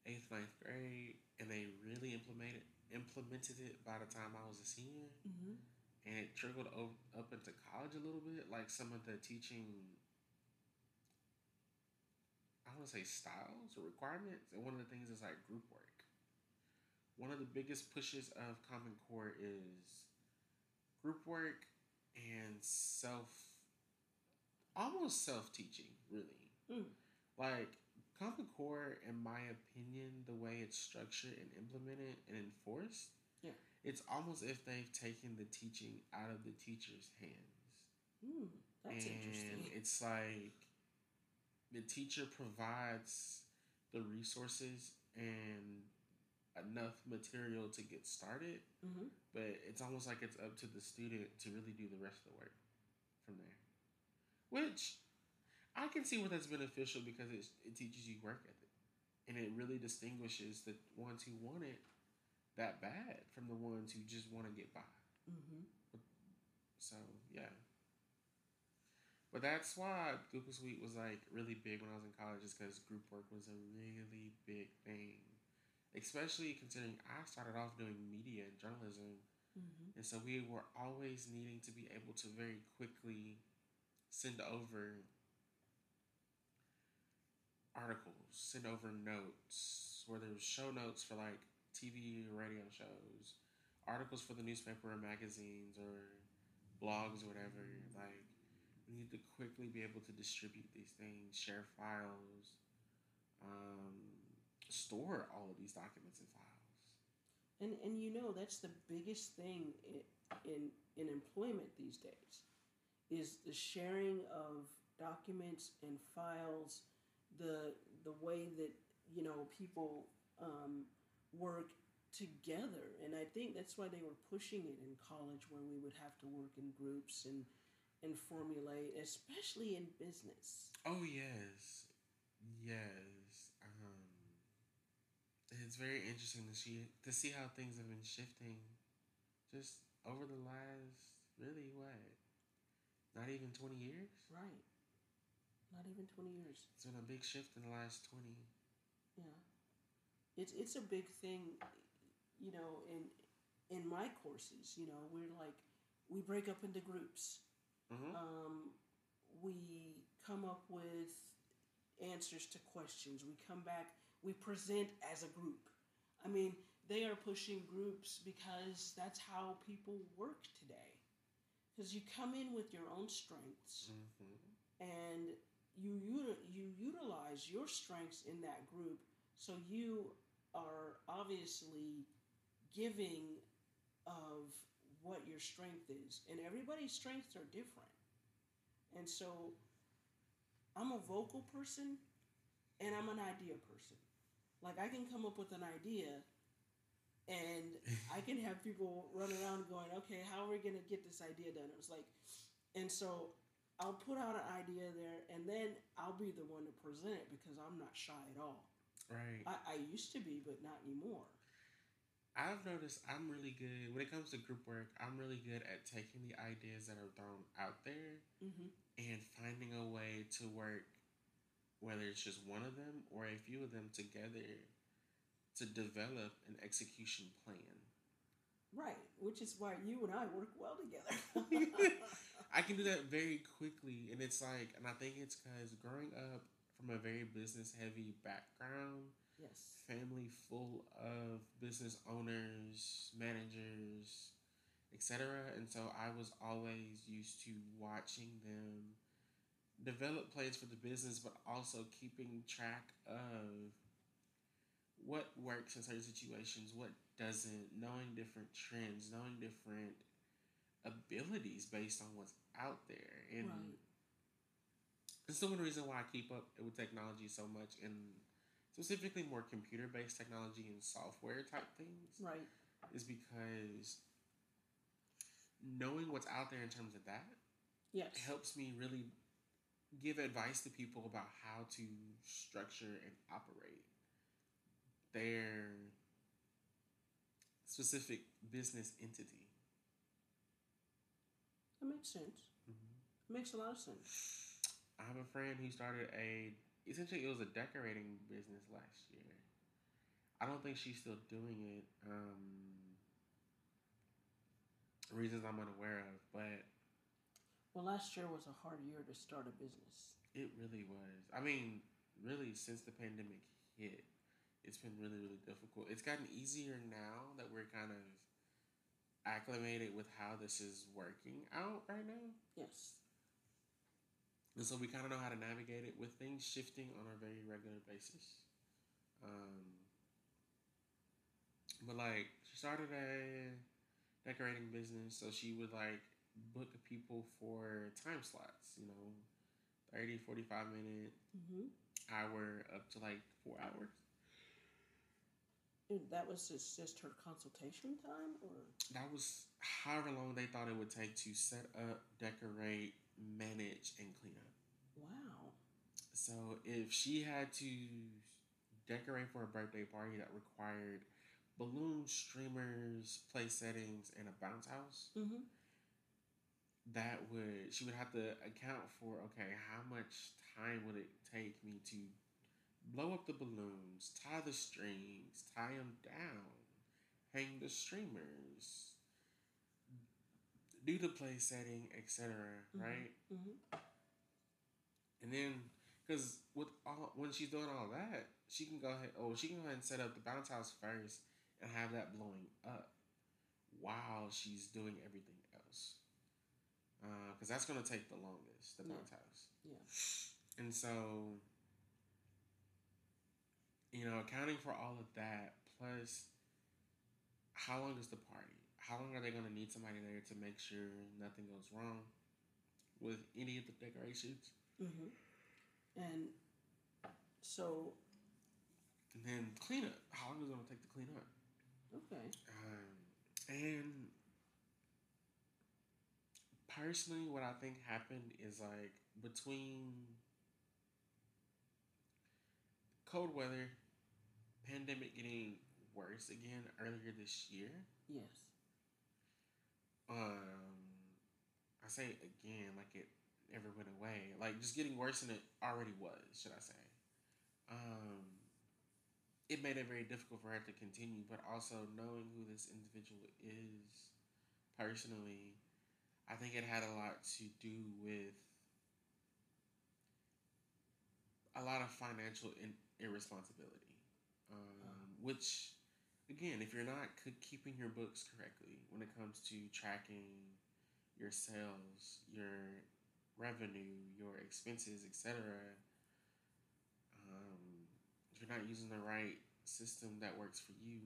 eighth, ninth grade, and they really implemented implemented it by the time I was a senior. Mm-hmm. and it trickled up into college a little bit. Like some of the teaching, I want to say styles or requirements, and one of the things is like group work. One of the biggest pushes of Common Core is group work and self, almost self teaching, really. Mm. Like Common Core, in my opinion, the way it's structured and implemented and enforced yeah. it's almost if they've taken the teaching out of the teacher's hands. Hmm, that's and interesting. it's like the teacher provides the resources and enough material to get started, Mm-hmm. but it's almost like it's up to the student to really do the rest of the work from there. Which I can see where that's beneficial because it, it teaches you work ethic. And it really distinguishes the ones who want it that bad from the ones who just want to get by. Mm-hmm. So yeah. But that's why Google Suite was like really big when I was in college, is because group work was a really big thing. Especially considering I started off doing media and journalism, Mm-hmm. and so we were always needing to be able to very quickly send over articles, send over notes, whether it was show notes for like TV or radio shows, articles for the newspaper or magazines or blogs or whatever. Like, we need to quickly be able to distribute these things, share files, um, store all of these documents and files. And and you know that's the biggest thing in in, in employment these days is the sharing of documents and files, the the way that you know people um, work together. And I think that's why they were pushing it in college, where we would have to work in groups and and formulate, especially in business. Oh yes, yes. Um, it's very interesting to see to see how things have been shifting, just over the last really what, not even twenty years. Right. Not even twenty years. It's been a big shift in the last twenty. Yeah. It's it's a big thing, you know. In in my courses, you know, we're like we break up into groups. Mm-hmm. Um, we come up with answers to questions. We come back we present as a group. I mean, they are pushing groups because that's how people work today. Because you come in with your own strengths Mm-hmm. and you you utilize your strengths in that group, so you are obviously giving of what your strength is, and everybody's strengths are different. And so, I'm a vocal person, and I'm an idea person. Like I can come up with an idea and I can have people run around going, okay, how are we going to get this idea done? It was like, and so I'll put out an idea there and then I'll be the one to present it because I'm not shy at all. Right. I, I used to be, but not anymore. I've noticed I'm really good when it comes to group work. I'm really good at taking the ideas that are thrown out there Mm-hmm. and finding a way to work, whether it's just one of them or a few of them together, to develop an execution plan. Right, which is why you and I work well together. I can do that very quickly, and it's like, and I think it's because growing up from a very business heavy background, yes. family full of business owners, managers, etc. And so I was always used to watching them develop plans for the business, but also keeping track of what works in certain situations, what doesn't, knowing different trends, knowing different abilities based on what's out there. And Right. it's the one reason why I keep up with technology so much and specifically more computer based technology and software type things Right. is because knowing what's out there in terms of that Yes. helps me really give advice to people about how to structure and operate their specific business entity. That makes sense. It makes a lot of sense. I have a friend who started a essentially it was a decorating business last year. I don't think she's still doing it. Um, reasons I'm unaware of, but Well, last year was a hard year to start a business. it really was. I mean, really, since the pandemic hit, it's been really, really difficult. It's gotten easier now that we're kind of acclimated with how this is working out right now. Yes. And so we kind of know how to navigate it with things shifting on a very regular basis. Um, but like, she started a decorating business, so she would like book people for time slots, you know, 30, 45 minute, Mm-hmm. hour, up to like four hours. That was just, just her consultation time, or That was however long they thought it would take to set up, decorate, manage, and clean up. wow. So if she had to decorate for a birthday party that required balloons, streamers, place settings, and a bounce house, Mm-hmm. that would she would have to account for okay, how much time would it take me to blow up the balloons, tie the strings, tie them down, hang the streamers, do the play setting, etc. Right? Mm-hmm. And then, because with all when she's doing all that, she can go ahead. Oh, she can go ahead and set up the bounce house first and have that blowing up while she's doing everything else. Because that's gonna take the longest, the Yeah. bounce house. Yeah. And so, you know, accounting for all of that plus how long is the party? How long are they going to need somebody there to make sure nothing goes wrong with any of the decorations? Mm-hmm. And so. And then clean cleanup. How long is it going to take to clean up? Okay. Um, and personally, what I think happened is like between cold weather, pandemic getting worse again earlier this year. Yes. Um, I say again like it never went away. Like just getting worse than it already was. Should I say? Um, it made it very difficult for her to continue, but also knowing who this individual is personally, I think it had a lot to do with a lot of financial in- irresponsibility, um, which again, if you're not keeping your books correctly when it comes to tracking your sales, your revenue, your expenses, etc., um, if you're not using the right system that works for you,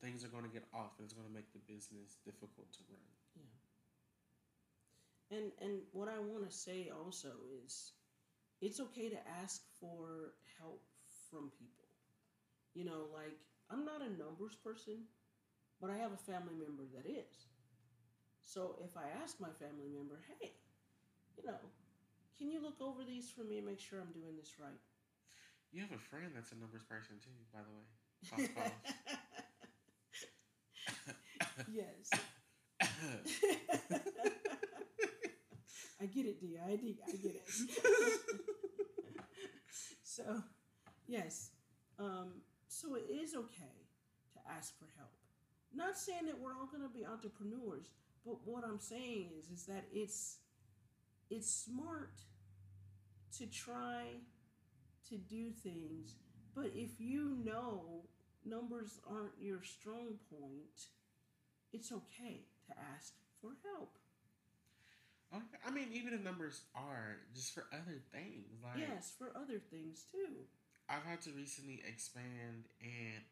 things are going to get off, and it's going to make the business difficult to run. Yeah. And and what I want to say also is, it's okay to ask for help from people. You know, like I'm not a numbers person, but I have a family member that is. So if I ask my family member, hey, you know, can you look over these for me and make sure I'm doing this right? You have a friend that's a numbers person too, by the way. Yes. I get it, D. I, D. I get it. so, yes. Um, so it is okay to ask for help. Not saying that we're all going to be entrepreneurs, but what I'm saying is, is that it's it's smart to try to do things, but if you know numbers aren't your strong point, it's okay to ask for help. Okay. I mean, even if numbers are just for other things, like yes, for other things too. I've had to recently expand and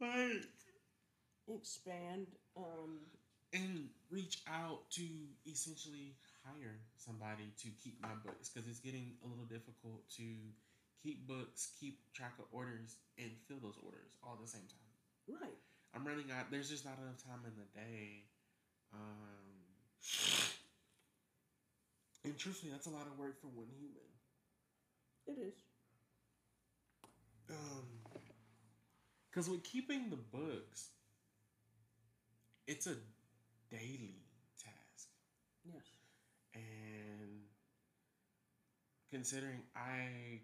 like Expand. Um, and reach out to essentially hire somebody to keep my books because it's getting a little difficult to keep books, keep track of orders, and fill those orders all at the same time. right. I'm running out. There's just not enough time in the day. Um, and truthfully, that's a lot of work for one human. It is. Um, because with keeping the books, it's a daily task, Yes. and considering I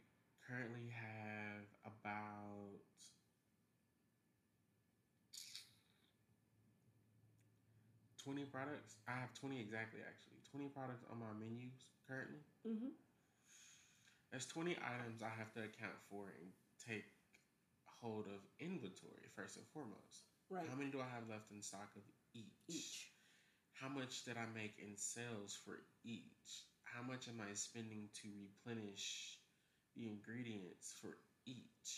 currently have about twenty products. I have twenty exactly, actually, twenty products on my menus currently. Mm-hmm. There's 20 items I have to account for and take hold of inventory first and foremost. Right. How many do I have left in stock of each? Each. How much did I make in sales for each? How much am I spending to replenish the ingredients for each?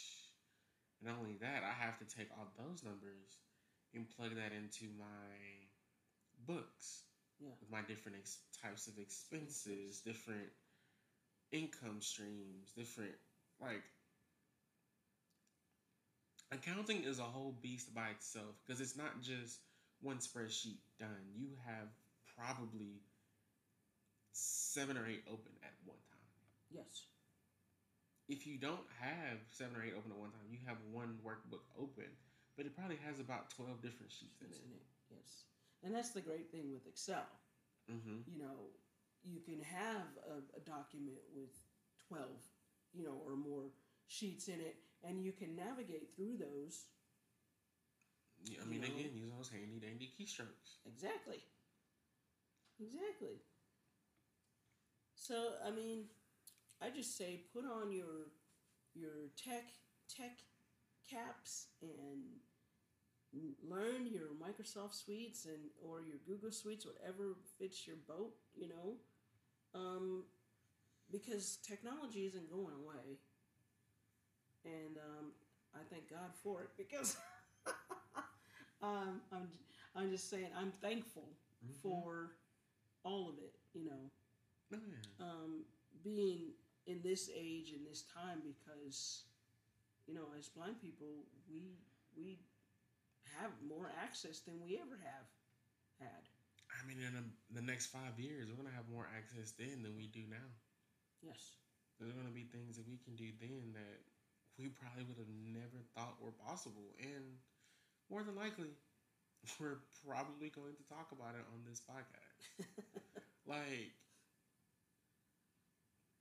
And not only that, I have to take all those numbers and plug that into my books Yeah. with my different ex- types of expenses, different income streams, different like accounting is a whole beast by itself because it's not just one spreadsheet done. You have probably seven or eight open at one time. Yes. If you don't have seven or eight open at one time, you have one workbook open, but it probably has about 12 different sheets in it. it? Yes. And that's the great thing with Excel. Mm-hmm. You know, you can have a, a document with 12, you know, or more sheets in it, and you can navigate through those. Yeah, I You mean, know? again, use those handy dandy keystrokes. Exactly. Exactly. So I mean, I just say put on your your tech tech caps and learn your Microsoft suites and or your Google suites, whatever fits your boat. You know, um, because technology isn't going away, and um, I thank God for it because um, I'm I'm just saying I'm thankful Mhm. for all of it. You know, Oh, yeah. um, being in this age and this time because you know as blind people we we have more access than we ever have had. I mean, in the, the next five years, we're gonna have more access then than we do now. Yes. There's gonna be things that we can do then that we probably would have never thought were possible, and more than likely, we're probably going to talk about it on this podcast. like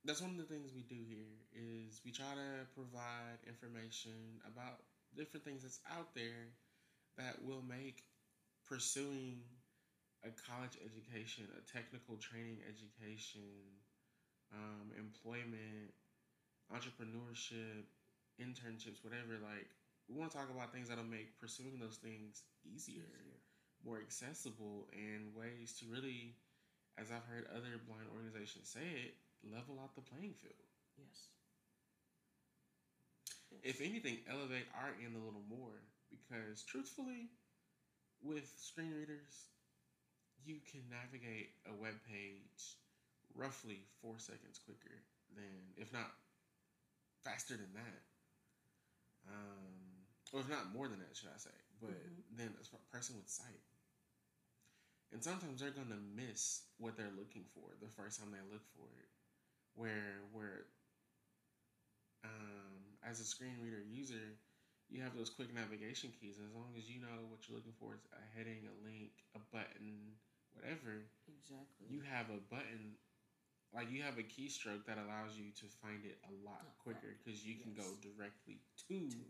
that's one of the things we do here is we try to provide information about different things that's out there that will make pursuing a college education, a technical training education, um, employment, entrepreneurship, internships, whatever. Like we want to talk about things that'll make pursuing those things easier Easier. more accessible and ways to really, as I've heard other blind organizations say it, level out the playing field. Yes. If anything, elevate our end a little more because truthfully, with screen readers, you can navigate a web page roughly four seconds quicker than, if not faster than that. Um, or if not more than that, should I say? But Mhm. then a person with sight. And sometimes they're gonna miss what they're looking for the first time they look for it. Where where um, as a screen reader user, you have those quick navigation keys. As long as you know what you're looking for is a heading, a link, a button, whatever, Exactly. you have a button like you have a keystroke that allows you to find it a lot quicker because you can go directly to Too.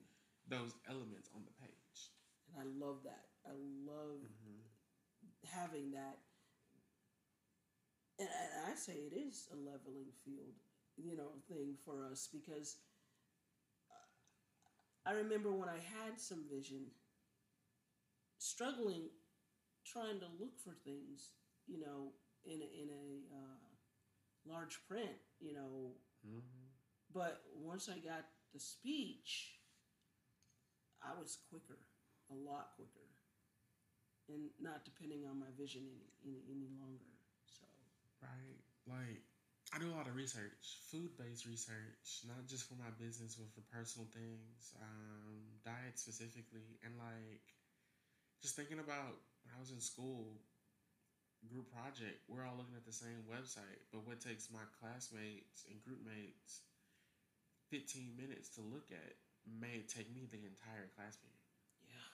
those elements on the page. And I love that. I love Mm-hmm. having that. And I, I say it is a leveling field, you know, thing for us because uh, I remember when I had some vision, struggling, trying to look for things, you know, in a, in a uh, large print, you know, Mm-hmm. but once I got the speech, I was quicker, a lot quicker, and not depending on my vision any any, any longer. So Right. Like, I do a lot of research, food based research, not just for my business, but for personal things, um, diet specifically. And, like, just thinking about when I was in school, group project, we're all looking at the same website, but what takes my classmates and group mates 15 minutes to look at may take me the entire class period. yeah,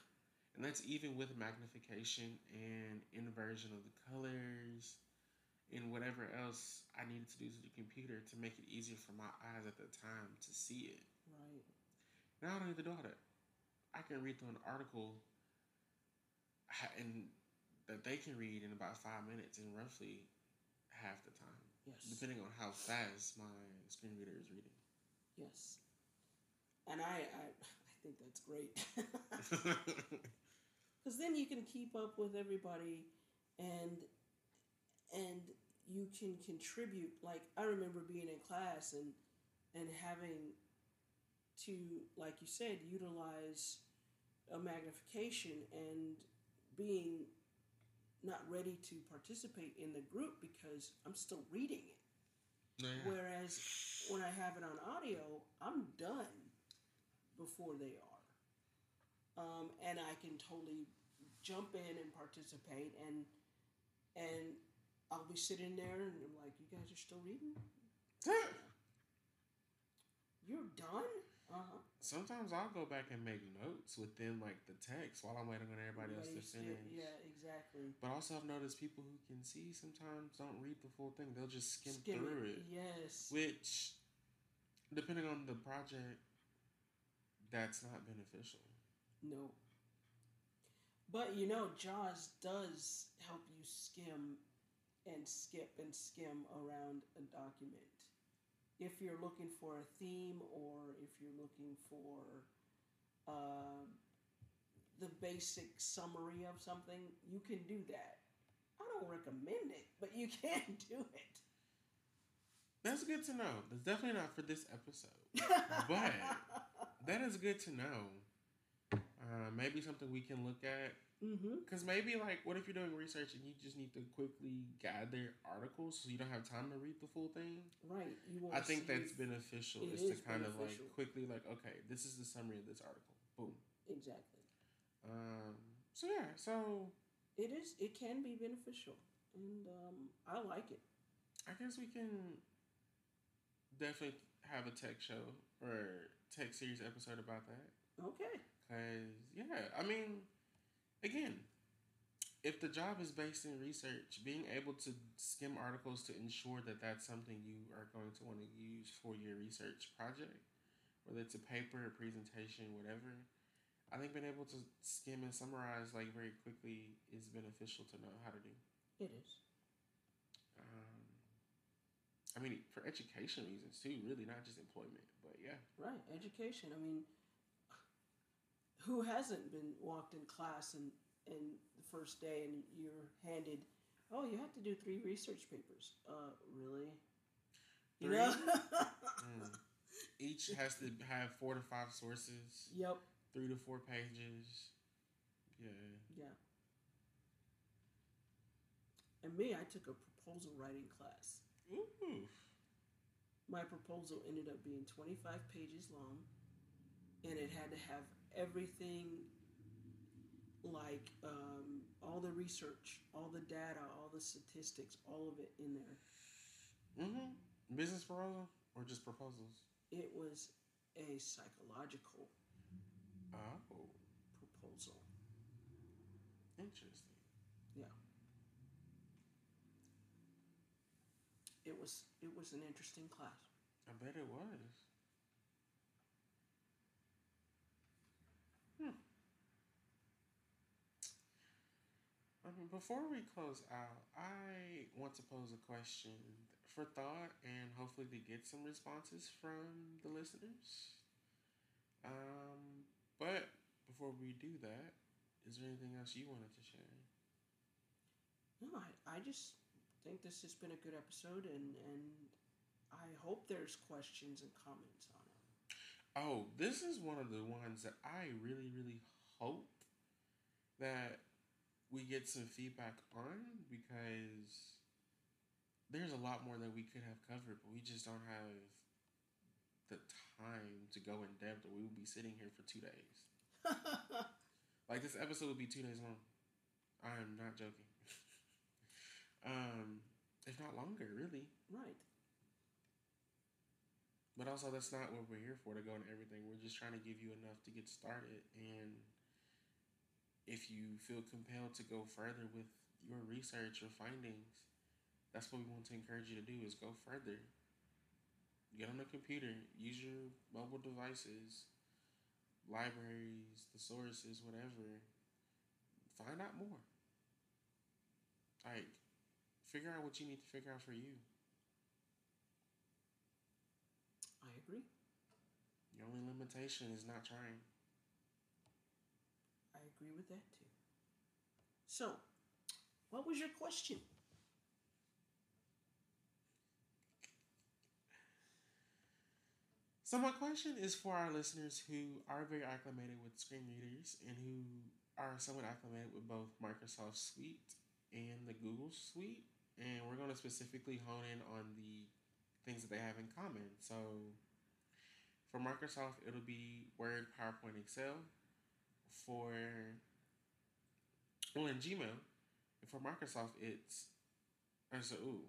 And that's even with magnification and inversion of the colors and whatever else I needed to do to the computer to make it easier for my eyes at the time to see it. right. Now I don't need to do all that. I can read through an article and that they can read in about five minutes in roughly half the time, Yes, depending on how fast my screen reader is reading. yes. And I I, I think that's great because then you can keep up with everybody, and and you can contribute. Like I remember being in class and and having to, like you said, utilize a magnification and being not ready to participate in the group because I'm still reading it. Yeah. Whereas when I have it on audio, I'm done before they are. Um, and I can totally jump in and participate and and I'll be sitting there and I'm like, You guys are still reading? You're done? Uh-huh. Sometimes I'll go back and make notes within like the text while I'm waiting on everybody else to finish. Yeah, exactly. But also, I've noticed people who can see sometimes don't read the full thing. They'll just skim, Skim through it. it. Yes. Which, depending on the project, that's not beneficial. No. But you know, Jaws does help you skim and skip and skim around a document. If you're looking for a theme or if you're looking for uh, the basic summary of something, you can do that. I don't recommend it, but you can do it. That's good to know. That's definitely not for this episode. But That is good to know. Uh, maybe something we can look at. Mm-hmm. Because maybe, like, what if you're doing research and you just need to quickly gather articles so you don't have time to read the full thing? Right. You want I think that's beneficial. It Is to is kind of beneficial. like quickly, like, okay, this is the summary of this article. Boom. exactly. Um. So yeah. So It is. It can be beneficial, and um, I like it. I guess we can definitely have a tech show or tech series episode about that. Okay. Cause yeah, I mean, again, if the job is based in research, being able to skim articles to ensure that that's something you are going to want to use for your research project, whether it's a paper, a presentation, whatever. I think being able to skim and summarize like very quickly is beneficial to know how to do. It is. Um, I mean, for education reasons too, really, not just employment, but yeah. Right. Education. I mean, who hasn't been walked in class and and the first day and you're handed, oh, you have to do three research papers. Uh, really? You know? Mm. Each has to have four to five sources. yep. three to four pages. Yeah. Yeah. And me, I took a proposal writing class. Ooh. My proposal ended up being 25 pages long, and it had to have everything like um, all the research, all the data, all the statistics, all of it in there. Mm-hmm. Business proposal or just proposals? It was a psychological Oh, proposal. interesting. Yeah. It was it was an interesting class. I bet it was. Hmm. I mean, before we close out, I want to pose a question for thought and hopefully to get some responses from the listeners. Um, but before we do that, is there anything else you wanted to share? No, I, I just think this has been a good episode, and and I hope there's questions and comments on it. Oh, this is one of the ones that I really, really hope that we get some feedback on because there's a lot more that we could have covered, but we just don't have the time to go in depth, or we would be sitting here for two days. Like this episode would be two days long. I'm not joking. um, if not longer, really. right. But also, that's not what we're here for to go into everything. We're just trying to give you enough to get started. And if you feel compelled to go further with your research or findings, that's what we want to encourage you to do is go further. Get on the computer, use your mobile devices, libraries, the sources, whatever. Find out more. Like, figure out what you need to figure out for you. I agree. Your only limitation is not trying. Agree with that too. So, what was your question? So my question is for our listeners who are very acclimated with screen readers and who are somewhat acclimated with both Microsoft Suite and the Google Suite, and we're going to specifically hone in on the things that they have in common. So for Microsoft, it'll be Word, PowerPoint, Excel. For well, in Gmail, and for Microsoft, it's so ooh,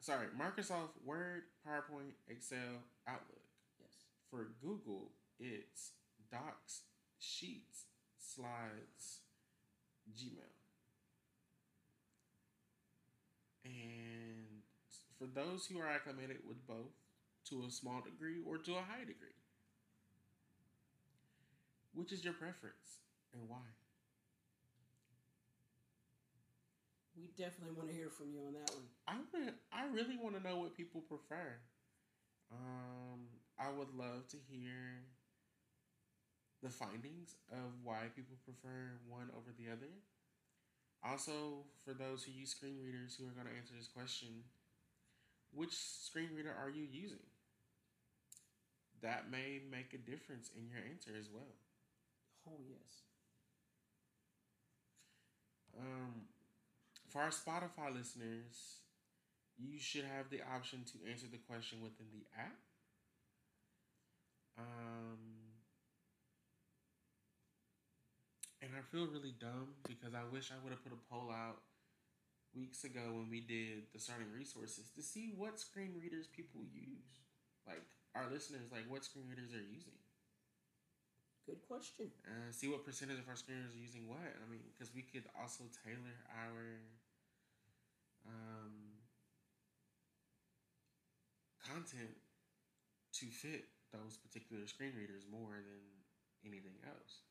sorry, Microsoft Word, PowerPoint, Excel, Outlook. Yes. For Google, it's Docs, Sheets, Slides, Gmail. And for those who are acclimated with both to a small degree or to a high degree, which is your preference and why? We definitely want to hear from you on that one. I I really want to know what people prefer. Um, I would love to hear the findings of why people prefer one over the other. Also, for those who use screen readers who are going to answer this question, which screen reader are you using? that may make a difference in your answer as well. Oh yes. Um, for our Spotify listeners, you should have the option to answer the question within the app. Um, and I feel really dumb because I wish I would have put a poll out weeks ago when we did the starting resources to see what screen readers people use. Like our listeners, like what screen readers are using. Good question. Uh, see what percentage of our screeners are using what. I mean, because we could also tailor our um, content to fit those particular screen readers more than anything else.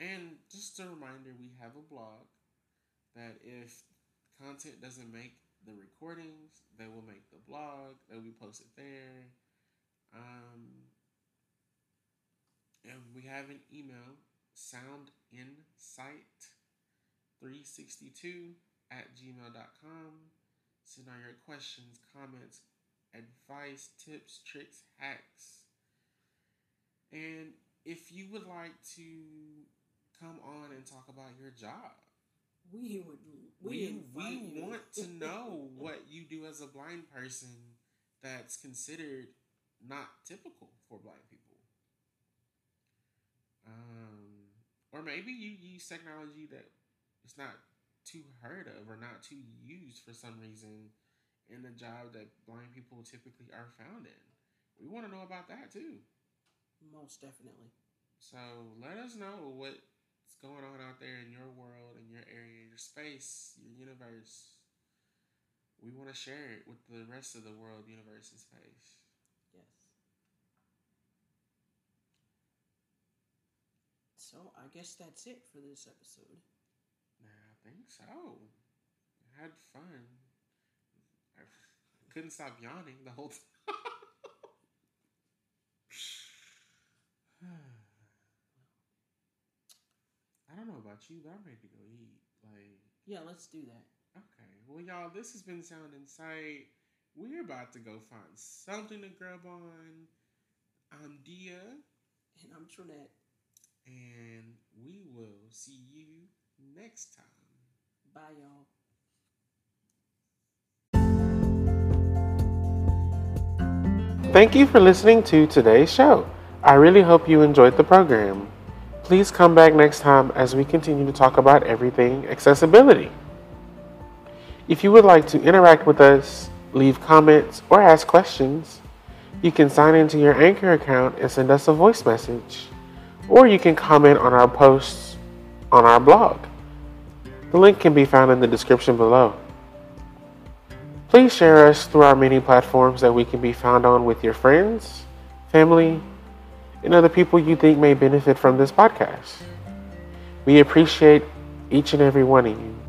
And just a reminder, we have a blog that if content doesn't make the recordings, they will make the blog. They will be posted there. Um, and we have an email, soundinsight362 at gmail.com. Send all your questions, comments, advice, tips, tricks, hacks. And if you would like to come on and talk about your job, we would we we, we want to know what you do as a blind person that's considered not typical for blind people. Um, or maybe you use technology that is not too heard of or not too used for some reason in the job that blind people typically are found in. We want to know about that too. Most definitely. So let us know what's going on out there in your world, in your area, your space, your universe. We want to share it with the rest of the world, universe, and space. Yes. So I guess that's it for this episode. I think so. I had fun I couldn't stop yawning the whole time. I don't know about you, but I'm ready to go eat. Like, yeah, let's do that. Okay. Well, y'all, this has been Sound Insight. We're about to go find something to grub on. I'm Dia. And I'm Trinette. And we will see you next time. Bye, y'all. Thank you for listening to today's show. I really hope you enjoyed the program. Please come back next time as we continue to talk about everything accessibility. If you would like to interact with us, leave comments, or ask questions, you can sign into your Anchor account and send us a voice message. Or you can comment on our posts on our blog. The link can be found in the description below. Please share us through our many platforms that we can be found on with your friends, family, and other people you think may benefit from this podcast. We appreciate each and every one of you.